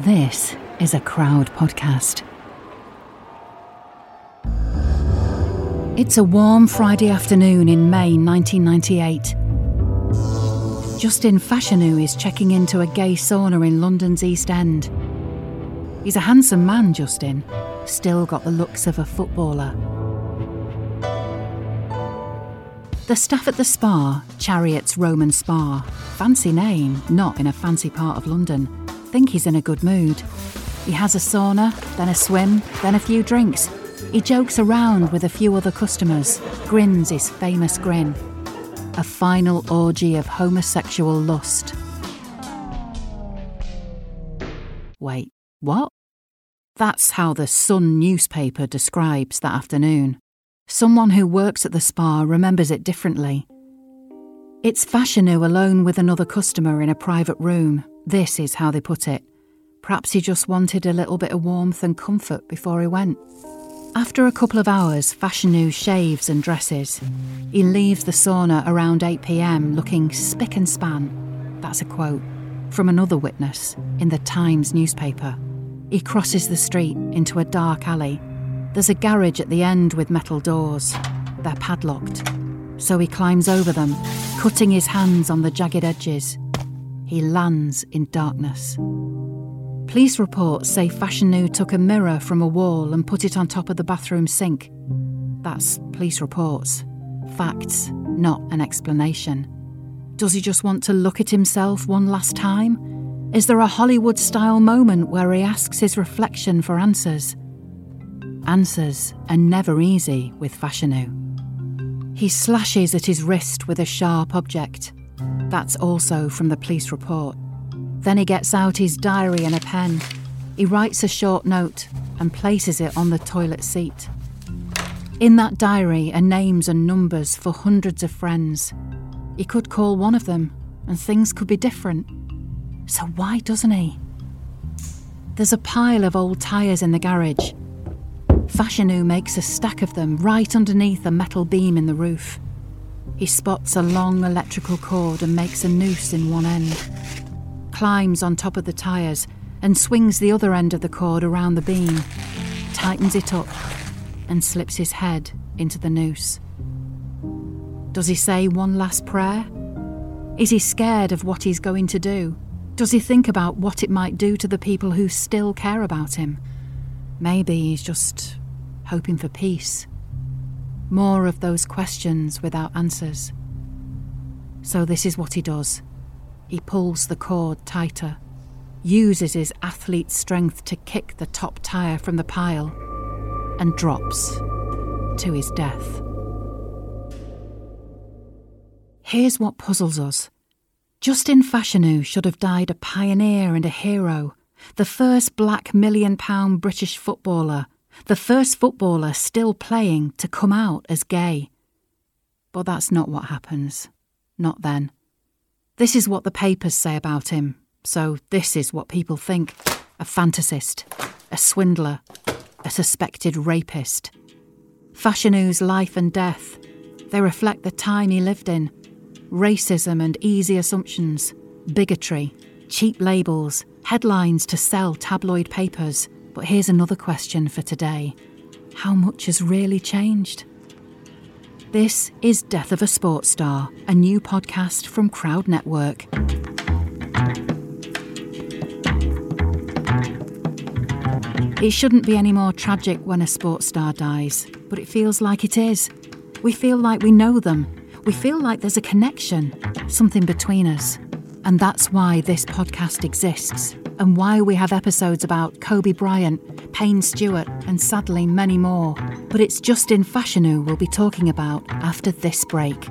This is a crowd podcast. It's a warm Friday afternoon in May 1998. Justin Fashanu is checking into a gay sauna in London's East End. He's a handsome man, Justin, still got the looks of a footballer. The staff at the spa, Chariot's Roman Spa, fancy name, not in a fancy part of London, think he's in a good mood. He has a sauna, then a swim, then a few drinks. He jokes around with a few other customers, grins his famous grin. A final orgy of homosexual lust. Wait, what? That's how the Sun newspaper describes that afternoon. Someone who works at the spa remembers it differently. It's Fashanu alone with another customer in a private room. This is how they put it. Perhaps he just wanted a little bit of warmth and comfort before he went. After a couple of hours, Fashanu shaves and dresses. He leaves the sauna around 8 pm looking spick and span. That's a quote from another witness in the Times newspaper. He crosses the street into a dark alley. There's a garage at the end with metal doors. They're padlocked. So he climbs over them, cutting his hands on the jagged edges. He lands in darkness. Police reports say Fashanu took a mirror from a wall and put it on top of the bathroom sink. That's police reports. Facts, not an explanation. Does he just want to look at himself one last time? Is there a Hollywood style moment where he asks his reflection for answers? Answers are never easy with Fashanu. He slashes at his wrist with a sharp object. That's also from the police report. Then he gets out his diary and a pen. He writes a short note and places it on the toilet seat. In that diary are names and numbers for hundreds of friends. He could call one of them and things could be different. So why doesn't he? There's a pile of old tyres in the garage. Fashanu makes a stack of them right underneath a metal beam in the roof. He spots a long electrical cord and makes a noose in one end. Climbs on top of the tyres and swings the other end of the cord around the beam, tightens it up, and slips his head into the noose. Does he say one last prayer? Is he scared of what he's going to do? Does he think about what it might do to the people who still care about him? Maybe he's just hoping for peace. More of those questions without answers. So, this is what he does he pulls the cord tighter, uses his athlete strength to kick the top tyre from the pile, and drops to his death. Here's what puzzles us Justin Fashanu should have died a pioneer and a hero, the first black million pound British footballer, the first footballer still playing to come out as gay. But that's not what happens. Not then. This is what the papers say about him, so this is what people think a fantasist, a swindler, a suspected rapist. Fashanu's life and death, they reflect the time he lived in racism and easy assumptions, bigotry, cheap labels, headlines to sell tabloid papers. But here's another question for today How much has really changed? This is Death of a Sports Star, a new podcast from Crowd Network. It shouldn't be any more tragic when a sports star dies, but it feels like it is. We feel like we know them. We feel like there's a connection, something between us. And that's why this podcast exists, and why we have episodes about Kobe Bryant, Payne Stewart, and sadly many more. But it's Justin Fashanu we'll be talking about after this break.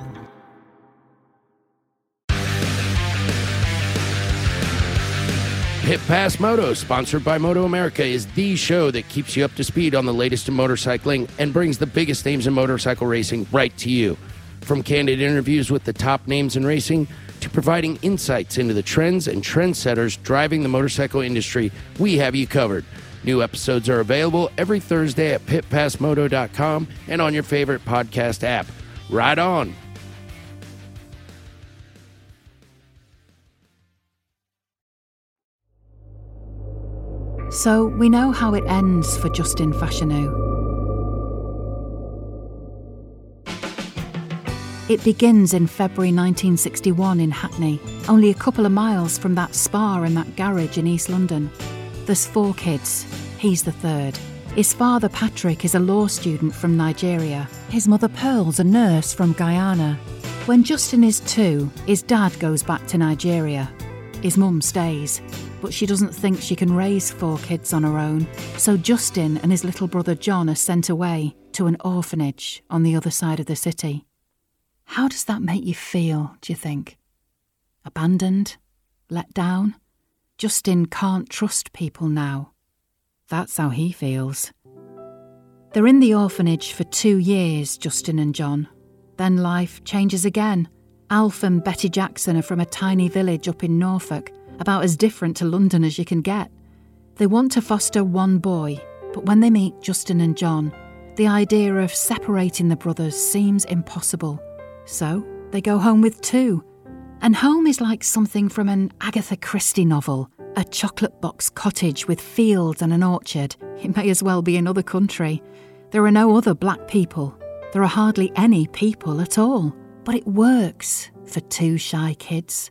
Pit Pass Moto, sponsored by Moto America, is the show that keeps you up to speed on the latest in motorcycling and brings the biggest names in motorcycle racing right to you. From candid interviews with the top names in racing to providing insights into the trends and trendsetters driving the motorcycle industry, we have you covered. New episodes are available every Thursday at pitpassmoto.com and on your favorite podcast app. Ride on! So we know how it ends for Justin Fashanu. It begins in February 1961 in Hackney, only a couple of miles from that spa and that garage in East London. There's four kids. He's the third. His father, Patrick, is a law student from Nigeria. His mother, Pearl's a nurse from Guyana. When Justin is two, his dad goes back to Nigeria. His mum stays, but she doesn't think she can raise four kids on her own, so Justin and his little brother John are sent away to an orphanage on the other side of the city. How does that make you feel, do you think? Abandoned? Let down? Justin can't trust people now. That's how he feels. They're in the orphanage for two years, Justin and John. Then life changes again. Alf and Betty Jackson are from a tiny village up in Norfolk, about as different to London as you can get. They want to foster one boy, but when they meet Justin and John, the idea of separating the brothers seems impossible. So they go home with two. And home is like something from an Agatha Christie novel a chocolate box cottage with fields and an orchard. It may as well be another country. There are no other black people. There are hardly any people at all. But it works for two shy kids.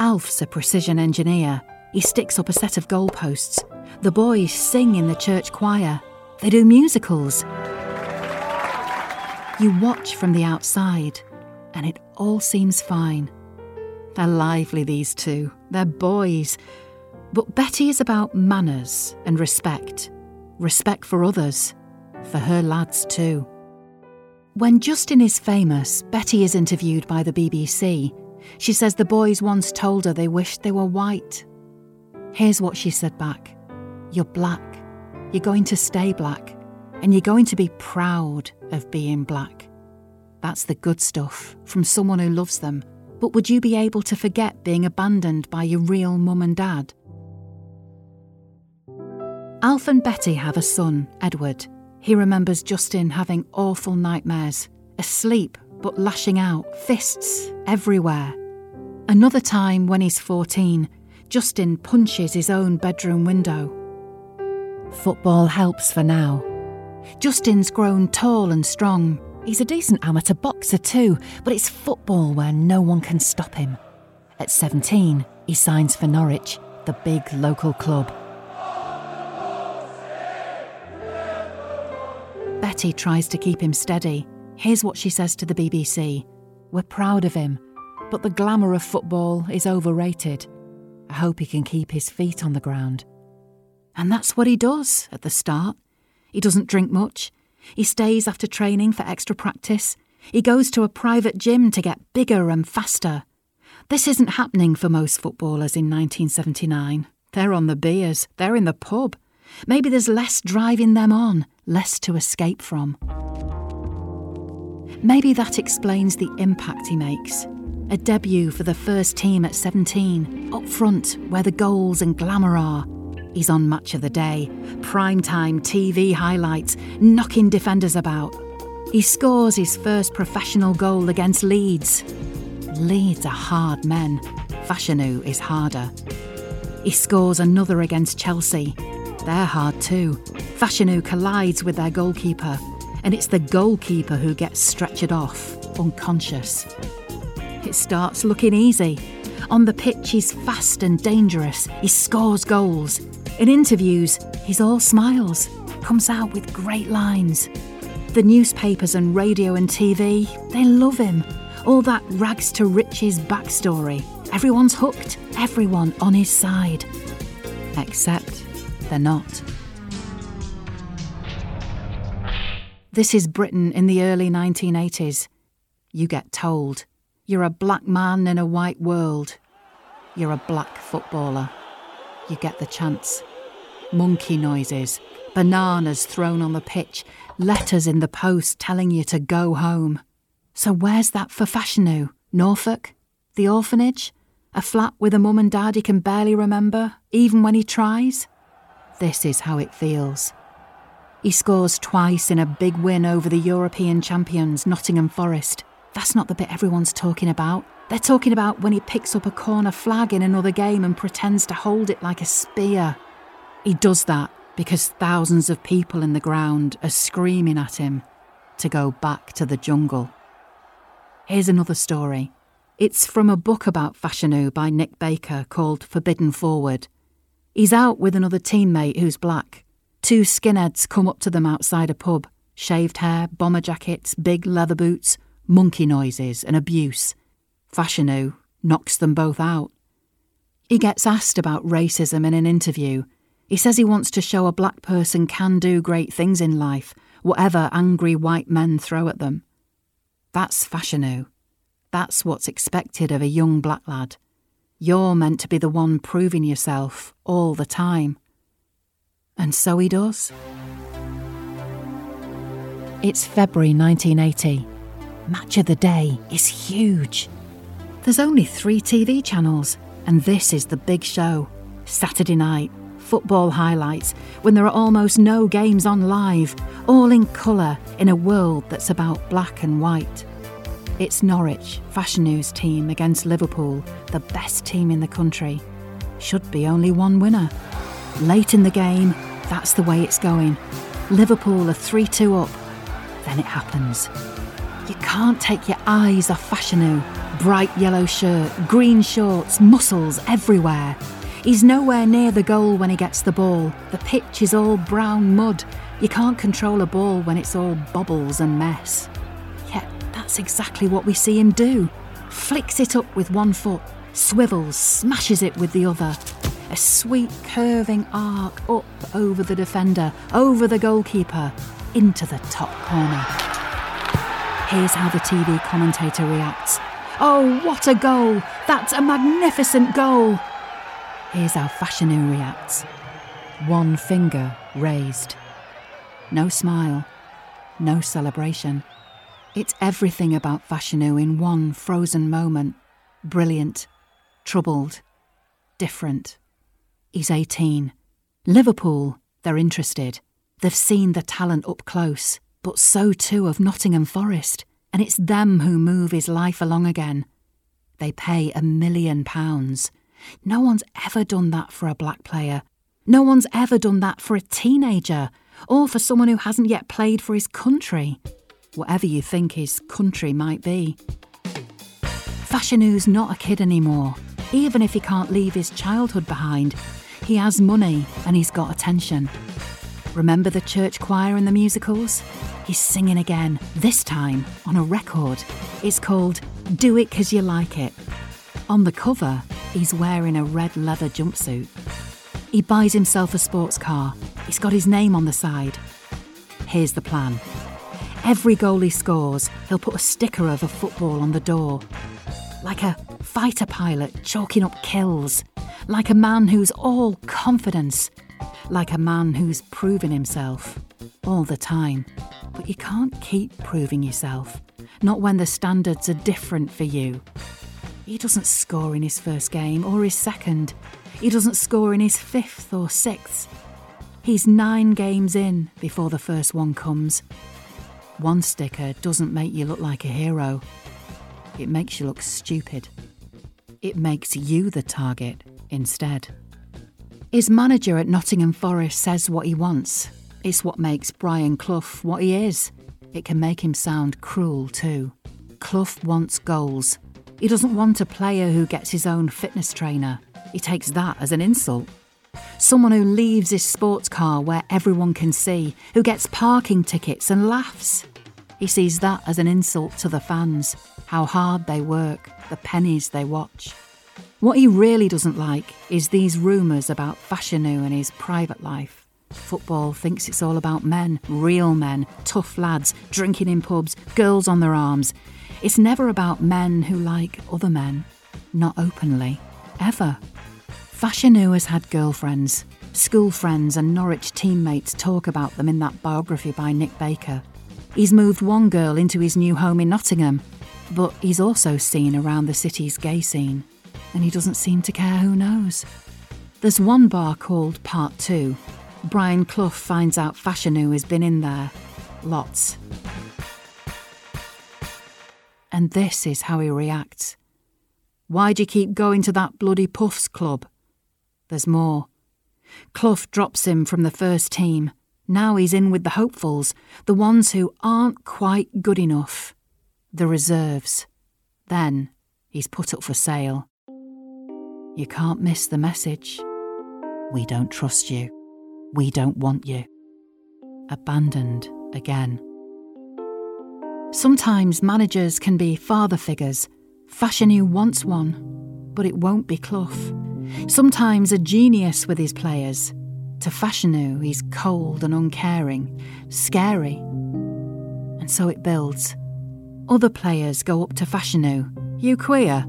Alf's a precision engineer. He sticks up a set of goalposts. The boys sing in the church choir. They do musicals. You watch from the outside, and it all seems fine. They're lively, these two. They're boys. But Betty is about manners and respect. Respect for others. For her lads, too. When Justin is famous, Betty is interviewed by the BBC. She says the boys once told her they wished they were white. Here's what she said back You're black. You're going to stay black and you're going to be proud of being black. That's the good stuff from someone who loves them. But would you be able to forget being abandoned by your real mum and dad? Alf and Betty have a son, Edward. He remembers Justin having awful nightmares, asleep but lashing out, fists everywhere. Another time, when he's 14, Justin punches his own bedroom window. Football helps for now. Justin's grown tall and strong. He's a decent amateur boxer too, but it's football where no one can stop him. At 17, he signs for Norwich, the big local club. Betty tries to keep him steady. Here's what she says to the BBC We're proud of him, but the glamour of football is overrated. I hope he can keep his feet on the ground. And that's what he does at the start. He doesn't drink much. He stays after training for extra practice. He goes to a private gym to get bigger and faster. This isn't happening for most footballers in 1979. They're on the beers, they're in the pub. Maybe there's less driving them on, less to escape from. Maybe that explains the impact he makes. A debut for the first team at 17, up front where the goals and glamour are, He's on Match of the Day, primetime TV highlights, knocking defenders about. He scores his first professional goal against Leeds. Leeds are hard men. Fashanu is harder. He scores another against Chelsea. They're hard too. Fashanu collides with their goalkeeper, and it's the goalkeeper who gets stretchered off, unconscious. It starts looking easy. On the pitch, he's fast and dangerous. He scores goals. In interviews, he's all smiles, comes out with great lines. The newspapers and radio and TV, they love him. All that rags to riches backstory. Everyone's hooked, everyone on his side. Except they're not. This is Britain in the early 1980s. You get told you're a black man in a white world. you're a black footballer. You get the chance. Monkey noises, bananas thrown on the pitch, letters in the post telling you to go home. So where's that for Fashanu? Norfolk? The orphanage? A flat with a mum and dad he can barely remember, even when he tries? This is how it feels. He scores twice in a big win over the European champions, Nottingham Forest. That's not the bit everyone's talking about. They're talking about when he picks up a corner flag in another game and pretends to hold it like a spear. He does that because thousands of people in the ground are screaming at him to go back to the jungle. Here's another story. It's from a book about Fashanu by Nick Baker called Forbidden Forward. He's out with another teammate who's black. Two skinheads come up to them outside a pub shaved hair, bomber jackets, big leather boots, monkey noises, and abuse. Fashanu knocks them both out. He gets asked about racism in an interview. He says he wants to show a black person can do great things in life, whatever angry white men throw at them. That's Fashanu. That's what's expected of a young black lad. You're meant to be the one proving yourself all the time. And so he does. It's February 1980. Match of the Day is huge. There's only three TV channels, and this is the big show. Saturday night, football highlights, when there are almost no games on live, all in colour in a world that's about black and white. It's Norwich, Fashanu's team, against Liverpool, the best team in the country. Should be only one winner. Late in the game, that's the way it's going. Liverpool are 3 2 up. Then it happens. You can't take your eyes off Fashanu. Bright yellow shirt, green shorts, muscles everywhere. He's nowhere near the goal when he gets the ball. The pitch is all brown mud. You can't control a ball when it's all bubbles and mess. Yet that's exactly what we see him do. Flicks it up with one foot, swivels, smashes it with the other. A sweet curving arc up over the defender, over the goalkeeper, into the top corner. Here's how the TV commentator reacts. Oh, what a goal! That's a magnificent goal! Here's how Fashanu reacts. One finger raised. No smile. No celebration. It's everything about Fashanu in one frozen moment. Brilliant, troubled, different. He's 18. Liverpool, they're interested. They've seen the talent up close, but so too of Nottingham Forest, and it's them who move his life along again. They pay a million pounds. No one's ever done that for a black player. No one's ever done that for a teenager, or for someone who hasn't yet played for his country whatever you think his country might be. Fashanu's not a kid anymore. Even if he can't leave his childhood behind, he has money and he's got attention. Remember the church choir and the musicals? He's singing again, this time on a record. It's called Do It 'Cause You Like It. On the cover, he's wearing a red leather jumpsuit. He buys himself a sports car. He's got his name on the side. Here's the plan Every goal he scores, he'll put a sticker of a football on the door. Like a fighter pilot chalking up kills. Like a man who's all confidence. Like a man who's proven himself all the time. But you can't keep proving yourself. Not when the standards are different for you. He doesn't score in his first game or his second. He doesn't score in his fifth or sixth. He's nine games in before the first one comes. One sticker doesn't make you look like a hero, it makes you look stupid. It makes you the target instead. His manager at Nottingham Forest says what he wants. It's what makes Brian Clough what he is. It can make him sound cruel too. Clough wants goals. He doesn't want a player who gets his own fitness trainer. He takes that as an insult. Someone who leaves his sports car where everyone can see, who gets parking tickets and laughs. He sees that as an insult to the fans, how hard they work, the pennies they watch. What he really doesn't like is these rumours about Fashanu and his private life. Football thinks it's all about men, real men, tough lads, drinking in pubs, girls on their arms. It's never about men who like other men, not openly. ever. Fashanu has had girlfriends, school friends, and Norwich teammates talk about them in that biography by Nick Baker. He's moved one girl into his new home in Nottingham, but he's also seen around the city's gay scene, and he doesn't seem to care who knows. There's one bar called Part 2. Brian Clough finds out Fashanu has been in there. Lots. And this is how he reacts. Why do you keep going to that bloody Puffs club? There's more. Clough drops him from the first team. Now he's in with the hopefuls, the ones who aren't quite good enough. The reserves. Then he's put up for sale. You can't miss the message. We don't trust you. We don't want you. Abandoned again. Sometimes managers can be father figures. Fashanu wants one, but it won't be Clough. Sometimes a genius with his players. To Fashanu, he's cold and uncaring, scary. And so it builds. Other players go up to Fashanu, You queer?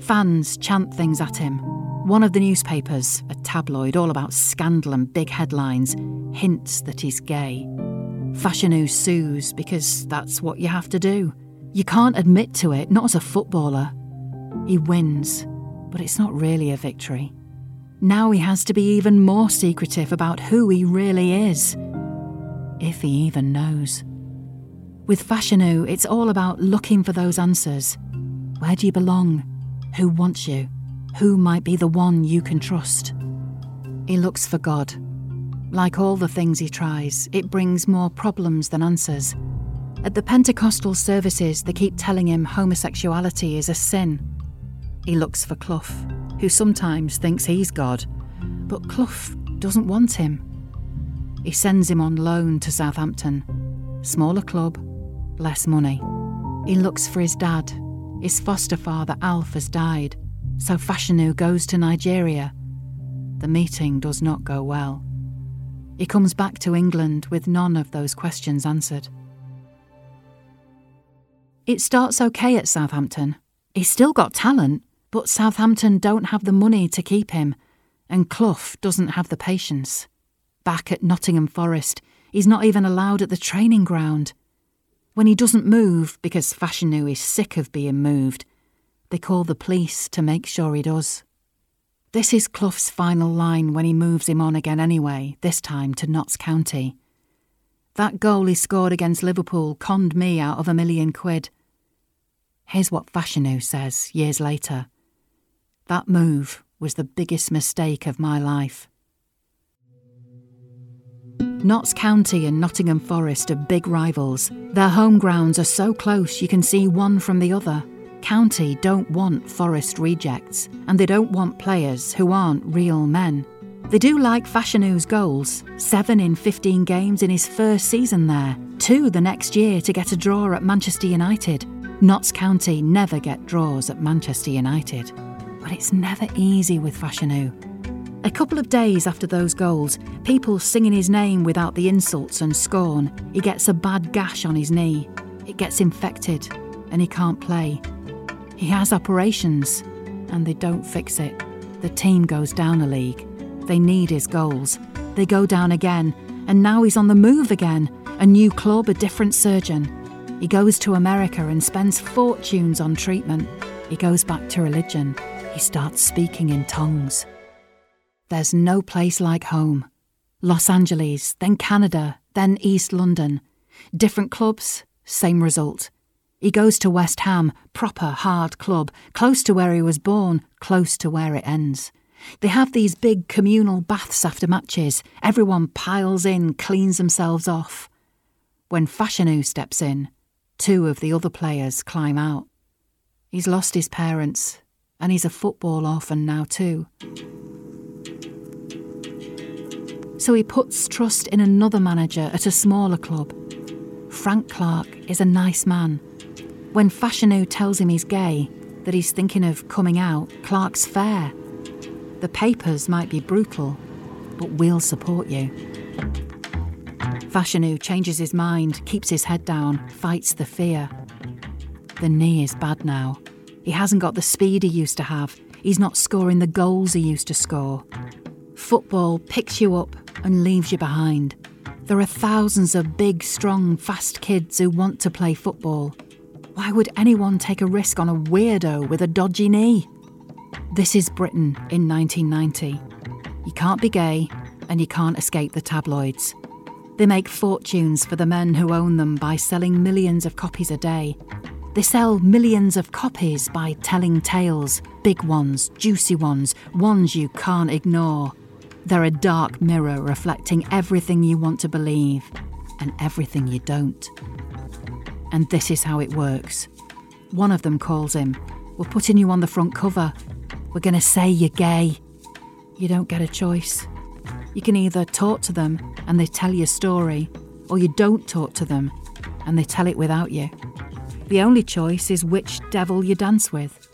Fans chant things at him. One of the newspapers, a tabloid all about scandal and big headlines, hints that he's gay. Fashanu sues because that's what you have to do. You can't admit to it, not as a footballer. He wins, but it's not really a victory. Now he has to be even more secretive about who he really is. If he even knows. With Fashanu, it's all about looking for those answers. Where do you belong? Who wants you? Who might be the one you can trust? He looks for God. Like all the things he tries, it brings more problems than answers. At the Pentecostal services, they keep telling him homosexuality is a sin. He looks for Clough, who sometimes thinks he's God, but Clough doesn't want him. He sends him on loan to Southampton. Smaller club, less money. He looks for his dad. His foster father, Alf, has died, so Fashanu goes to Nigeria. The meeting does not go well. He comes back to England with none of those questions answered. It starts okay at Southampton. He's still got talent, but Southampton don't have the money to keep him, and Clough doesn't have the patience. Back at Nottingham Forest, he's not even allowed at the training ground. When he doesn't move because Fashanu is sick of being moved, they call the police to make sure he does. This is Clough's final line when he moves him on again anyway, this time to Notts County. That goal he scored against Liverpool conned me out of a million quid. Here's what Fashanu says years later. That move was the biggest mistake of my life. Notts County and Nottingham Forest are big rivals. Their home grounds are so close you can see one from the other. County don't want Forest rejects, and they don't want players who aren't real men. They do like Fashanu's goals seven in 15 games in his first season there, two the next year to get a draw at Manchester United. Notts County never get draws at Manchester United. But it's never easy with Fashanu. A couple of days after those goals, people singing his name without the insults and scorn, he gets a bad gash on his knee. It gets infected, and he can't play. He has operations, and they don't fix it. The team goes down a league. They need his goals. They go down again, and now he's on the move again. A new club, a different surgeon. He goes to America and spends fortunes on treatment. He goes back to religion. He starts speaking in tongues. There's no place like home. Los Angeles, then Canada, then East London. Different clubs, same result. He goes to West Ham, proper hard club, close to where he was born, close to where it ends. They have these big communal baths after matches. Everyone piles in, cleans themselves off. When Fashanu steps in, two of the other players climb out. He's lost his parents, and he's a football orphan now, too. So he puts trust in another manager at a smaller club. Frank Clark is a nice man when Fashanu tells him he's gay, that he's thinking of coming out, Clark's fair. The papers might be brutal, but we'll support you. Fashanu changes his mind, keeps his head down, fights the fear. The knee is bad now. He hasn't got the speed he used to have. he's not scoring the goals he used to score. Football picks you up and leaves you behind. There are thousands of big, strong, fast kids who want to play football. Why would anyone take a risk on a weirdo with a dodgy knee? This is Britain in 1990. You can't be gay and you can't escape the tabloids. They make fortunes for the men who own them by selling millions of copies a day. They sell millions of copies by telling tales big ones, juicy ones, ones you can't ignore. They're a dark mirror reflecting everything you want to believe and everything you don't. And this is how it works. One of them calls him, We're putting you on the front cover. We're going to say you're gay. You don't get a choice. You can either talk to them and they tell you a story, or you don't talk to them and they tell it without you. The only choice is which devil you dance with.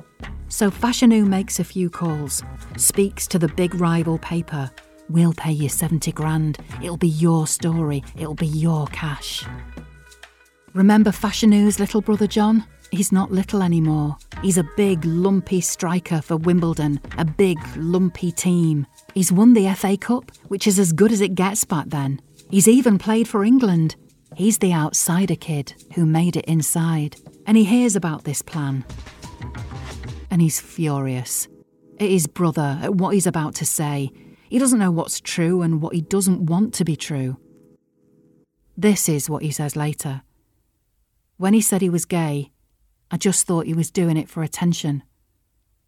So Fashanu makes a few calls, speaks to the big rival paper. We'll pay you 70 grand. It'll be your story. It'll be your cash. Remember Fashanu's little brother John? He's not little anymore. He's a big, lumpy striker for Wimbledon, a big, lumpy team. He's won the FA Cup, which is as good as it gets back then. He's even played for England. He's the outsider kid who made it inside. And he hears about this plan. And he's furious at his brother, at what he's about to say. He doesn't know what's true and what he doesn't want to be true. This is what he says later. When he said he was gay, I just thought he was doing it for attention.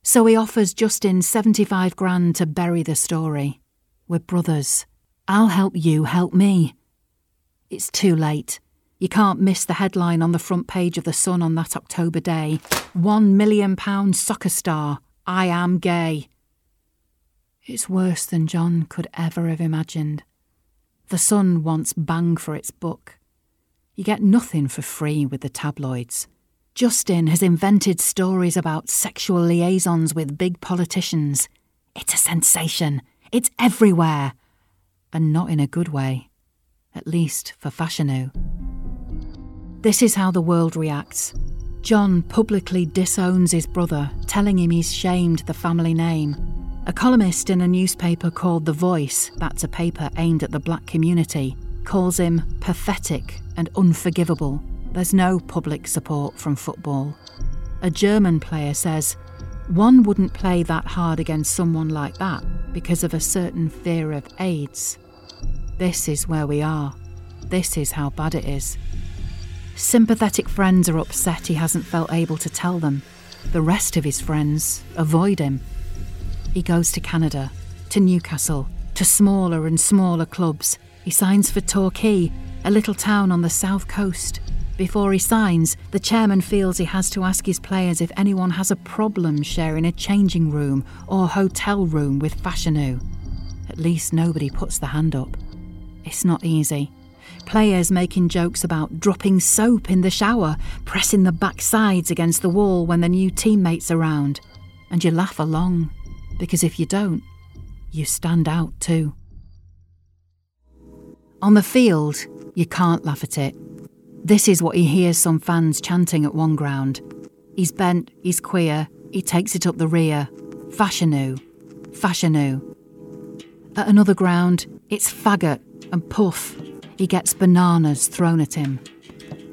So he offers Justin 75 grand to bury the story. We're brothers. I'll help you help me. It's too late. You can't miss the headline on the front page of The Sun on that October day. One million pound soccer star. I am gay. It's worse than John could ever have imagined. The Sun wants bang for its buck. You get nothing for free with the tabloids. Justin has invented stories about sexual liaisons with big politicians. It's a sensation. It's everywhere. And not in a good way. At least for Fashanu. This is how the world reacts. John publicly disowns his brother, telling him he's shamed the family name. A columnist in a newspaper called The Voice, that's a paper aimed at the black community, calls him pathetic and unforgivable there's no public support from football. A German player says, one wouldn't play that hard against someone like that because of a certain fear of AIDS. This is where we are. This is how bad it is. Sympathetic friends are upset he hasn't felt able to tell them. The rest of his friends avoid him. He goes to Canada, to Newcastle, to smaller and smaller clubs. He signs for Torquay, a little town on the south coast. Before he signs, the chairman feels he has to ask his players if anyone has a problem sharing a changing room or hotel room with Fashanu. At least nobody puts the hand up. It's not easy. Players making jokes about dropping soap in the shower, pressing the backsides against the wall when the new teammates are around. And you laugh along, because if you don't, you stand out too. On the field, you can't laugh at it this is what he hears some fans chanting at one ground. He's bent, he's queer, he takes it up the rear. Fashanu, Fashanu. At another ground, it's faggot and puff. He gets bananas thrown at him.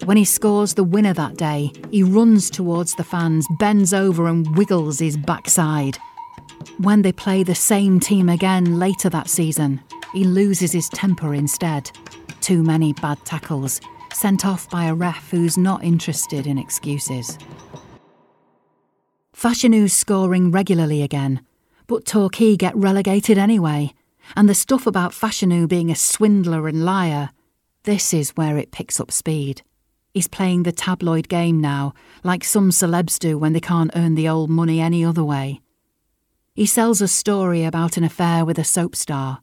When he scores the winner that day, he runs towards the fans, bends over and wiggles his backside. When they play the same team again later that season, he loses his temper instead. Too many bad tackles, sent off by a ref who's not interested in excuses. Fashanu's scoring regularly again, but Torquay get relegated anyway, and the stuff about Fashanu being a swindler and liar, this is where it picks up speed. He's playing the tabloid game now, like some celebs do when they can't earn the old money any other way. He sells a story about an affair with a soap star.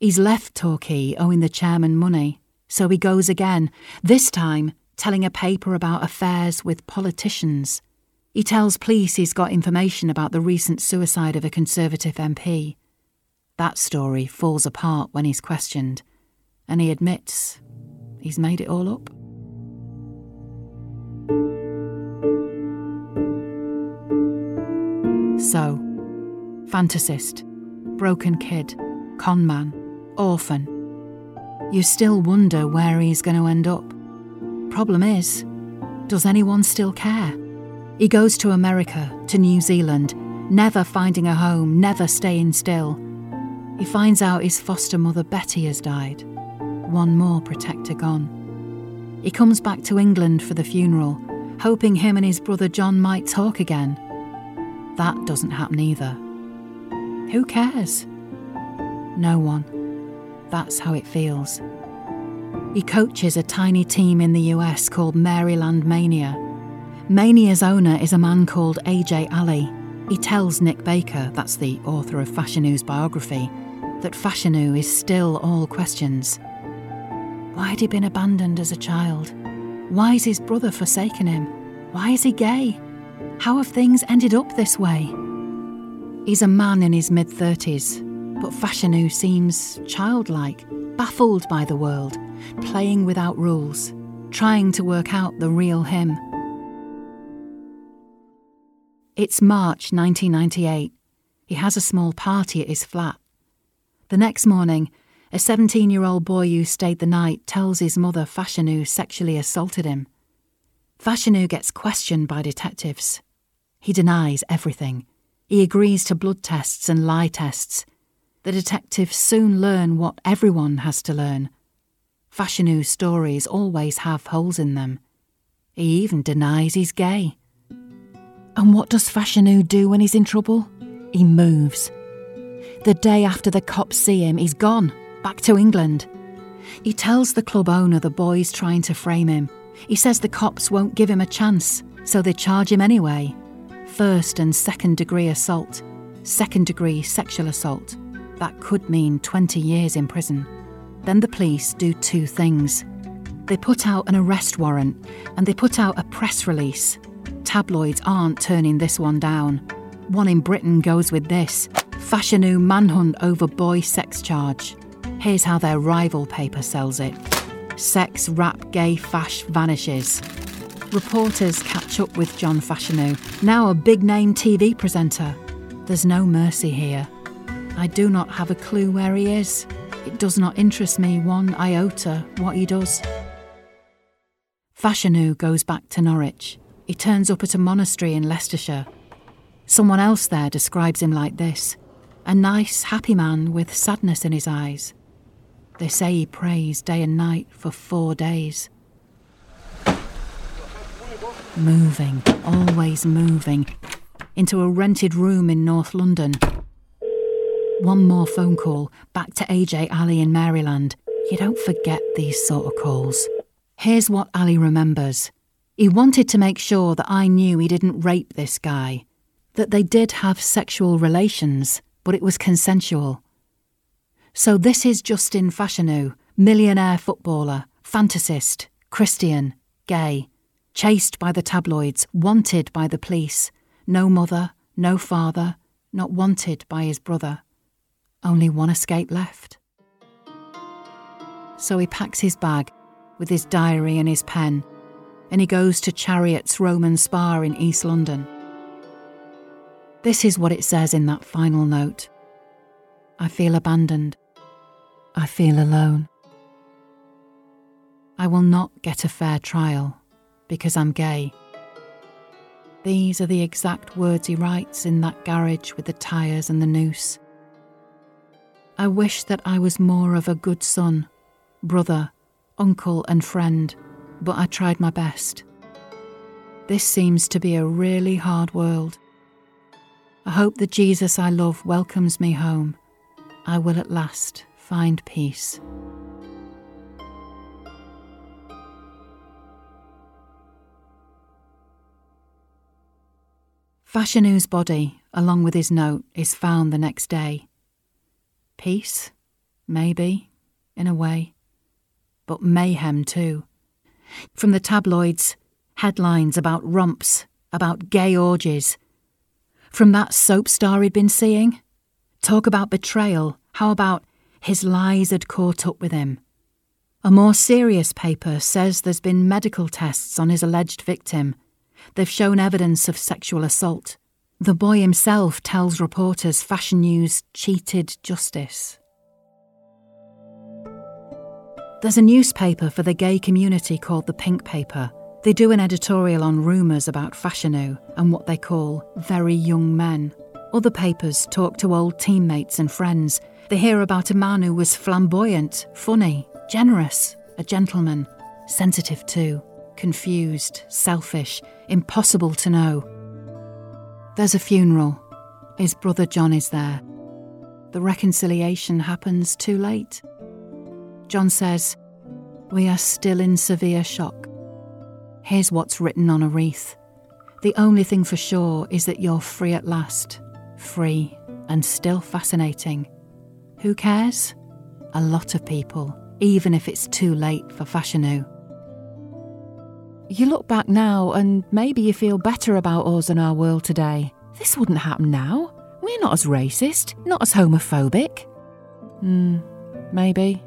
He's left Torquay owing the chairman money. So he goes again, this time telling a paper about affairs with politicians. He tells police he's got information about the recent suicide of a Conservative MP. That story falls apart when he's questioned, and he admits he's made it all up. So, fantasist, broken kid, conman, orphan. You still wonder where he's going to end up. Problem is, does anyone still care? He goes to America, to New Zealand, never finding a home, never staying still. He finds out his foster mother Betty has died, one more protector gone. He comes back to England for the funeral, hoping him and his brother John might talk again. That doesn't happen either. Who cares? No one. That's how it feels. He coaches a tiny team in the US called Maryland Mania. Mania's owner is a man called AJ Ali. He tells Nick Baker, that's the author of Fashanu's biography, that Fashanu is still all questions. Why had he been abandoned as a child? Why has his brother forsaken him? Why is he gay? How have things ended up this way? He's a man in his mid 30s, but Fashanu seems childlike, baffled by the world, playing without rules, trying to work out the real him. It's March 1998. He has a small party at his flat. The next morning, a 17 year old boy who stayed the night tells his mother Fashanu sexually assaulted him. Fashanu gets questioned by detectives. He denies everything. He agrees to blood tests and lie tests. The detectives soon learn what everyone has to learn. Fashanu's stories always have holes in them. He even denies he's gay. And what does Fashanu do when he's in trouble? He moves. The day after the cops see him, he's gone, back to England. He tells the club owner the boy's trying to frame him. He says the cops won't give him a chance, so they charge him anyway. First and second degree assault, second degree sexual assault. That could mean 20 years in prison. Then the police do two things. They put out an arrest warrant and they put out a press release. Tabloids aren't turning this one down. One in Britain goes with this Fashanu manhunt over boy sex charge. Here's how their rival paper sells it Sex rap gay fash vanishes. Reporters catch up with John Fashanu, now a big name TV presenter. There's no mercy here. I do not have a clue where he is. It does not interest me one iota what he does. Fashanu goes back to Norwich. He turns up at a monastery in Leicestershire. Someone else there describes him like this a nice, happy man with sadness in his eyes. They say he prays day and night for four days. Moving, always moving, into a rented room in North London. One more phone call back to AJ Ali in Maryland. You don't forget these sort of calls. Here's what Ali remembers. He wanted to make sure that I knew he didn't rape this guy, that they did have sexual relations, but it was consensual. So this is Justin Fashanu, millionaire footballer, fantasist, Christian, gay, chased by the tabloids, wanted by the police, no mother, no father, not wanted by his brother. Only one escape left. So he packs his bag with his diary and his pen, and he goes to Chariot's Roman Spa in East London. This is what it says in that final note I feel abandoned. I feel alone. I will not get a fair trial because I'm gay. These are the exact words he writes in that garage with the tyres and the noose. I wish that I was more of a good son, brother, uncle, and friend, but I tried my best. This seems to be a really hard world. I hope the Jesus I love welcomes me home. I will at last find peace. Fashanu's body, along with his note, is found the next day. Peace? Maybe, in a way. But mayhem too. From the tabloids, headlines about romps, about gay orgies, from that soap star he'd been seeing? Talk about betrayal. How about his lies had caught up with him? A more serious paper says there's been medical tests on his alleged victim. They've shown evidence of sexual assault. The boy himself tells reporters Fashanu's cheated justice. There's a newspaper for the gay community called The Pink Paper. They do an editorial on rumours about Fashanu and what they call very young men. Other papers talk to old teammates and friends. They hear about a man who was flamboyant, funny, generous, a gentleman, sensitive too, confused, selfish, impossible to know. There's a funeral. His brother John is there. The reconciliation happens too late. John says, We are still in severe shock. Here's what's written on a wreath. The only thing for sure is that you're free at last. Free and still fascinating. Who cares? A lot of people, even if it's too late for Fashanu. You look back now and maybe you feel better about us and our world today. This wouldn't happen now. We're not as racist, not as homophobic. Hmm, maybe.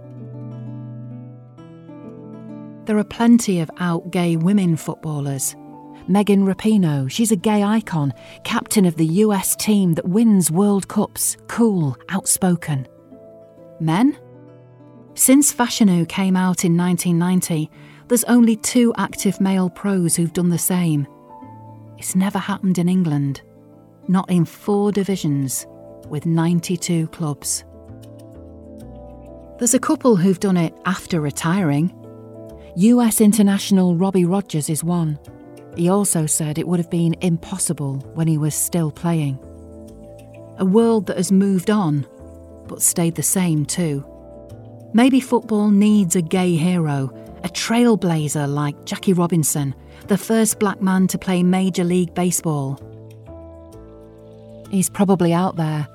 There are plenty of out gay women footballers. Megan Rapinoe, she's a gay icon, captain of the US team that wins World Cups, cool, outspoken. Men? Since Fashanu came out in 1990, there's only two active male pros who've done the same. It's never happened in England. Not in four divisions, with 92 clubs. There's a couple who've done it after retiring. US international Robbie Rogers is one. He also said it would have been impossible when he was still playing. A world that has moved on, but stayed the same too. Maybe football needs a gay hero a trailblazer like Jackie Robinson, the first black man to play Major League Baseball. He's probably out there.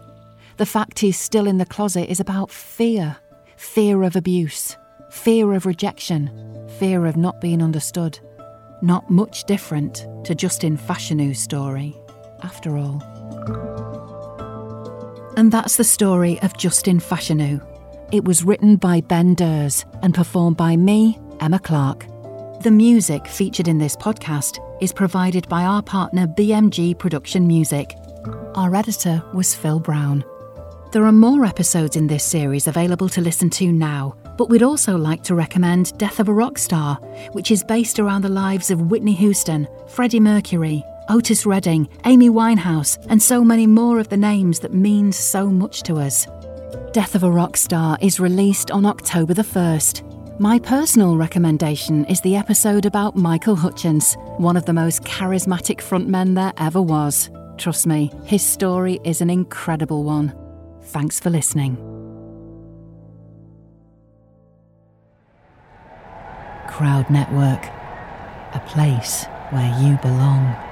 The fact he's still in the closet is about fear fear of abuse, fear of rejection, fear of not being understood. Not much different to Justin Fashanu's story, after all. And that's the story of Justin Fashanu. It was written by Ben Durs and performed by me, Emma Clark. The music featured in this podcast is provided by our partner BMG Production Music. Our editor was Phil Brown. There are more episodes in this series available to listen to now, but we'd also like to recommend Death of a Rock Star, which is based around the lives of Whitney Houston, Freddie Mercury, Otis Redding, Amy Winehouse, and so many more of the names that mean so much to us. Death of a Rock Star is released on October the 1st. My personal recommendation is the episode about Michael Hutchence, one of the most charismatic frontmen there ever was. Trust me, his story is an incredible one. Thanks for listening. Crowd Network, a place where you belong.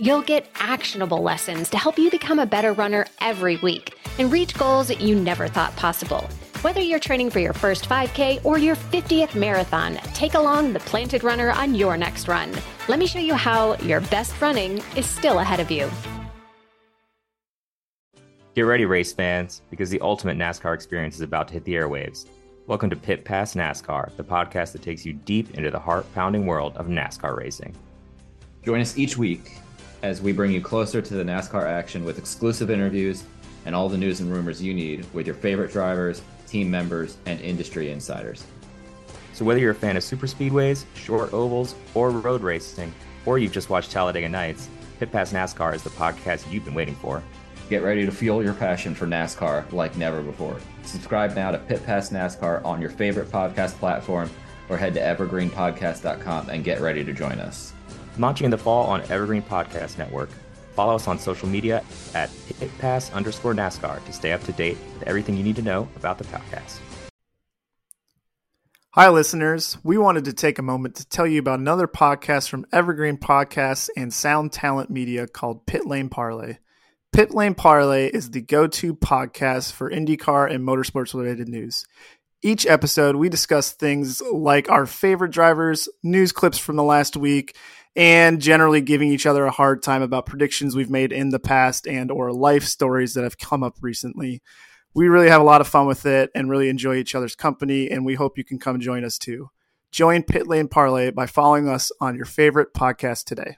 You'll get actionable lessons to help you become a better runner every week and reach goals that you never thought possible. Whether you're training for your first 5K or your 50th marathon, take along the Planted Runner on your next run. Let me show you how your best running is still ahead of you. Get ready, race fans, because the ultimate NASCAR experience is about to hit the airwaves. Welcome to Pit Pass NASCAR, the podcast that takes you deep into the heart pounding world of NASCAR racing. Join us each week as we bring you closer to the NASCAR action with exclusive interviews and all the news and rumors you need with your favorite drivers, team members, and industry insiders. So, whether you're a fan of super speedways, short ovals, or road racing, or you've just watched Talladega Nights, Pit Pass NASCAR is the podcast you've been waiting for. Get ready to fuel your passion for NASCAR like never before. Subscribe now to Pit Pass NASCAR on your favorite podcast platform or head to evergreenpodcast.com and get ready to join us. Launching in the fall on Evergreen Podcast Network. Follow us on social media at pitpass underscore NASCAR to stay up to date with everything you need to know about the podcast. Hi, listeners. We wanted to take a moment to tell you about another podcast from Evergreen Podcasts and Sound Talent Media called Pit Lane Parlay. Pit Lane Parlay is the go to podcast for IndyCar and motorsports related news. Each episode, we discuss things like our favorite drivers, news clips from the last week, and generally giving each other a hard time about predictions we've made in the past and or life stories that have come up recently. We really have a lot of fun with it and really enjoy each other's company, and we hope you can come join us too. Join Pit Lane Parlay by following us on your favorite podcast today.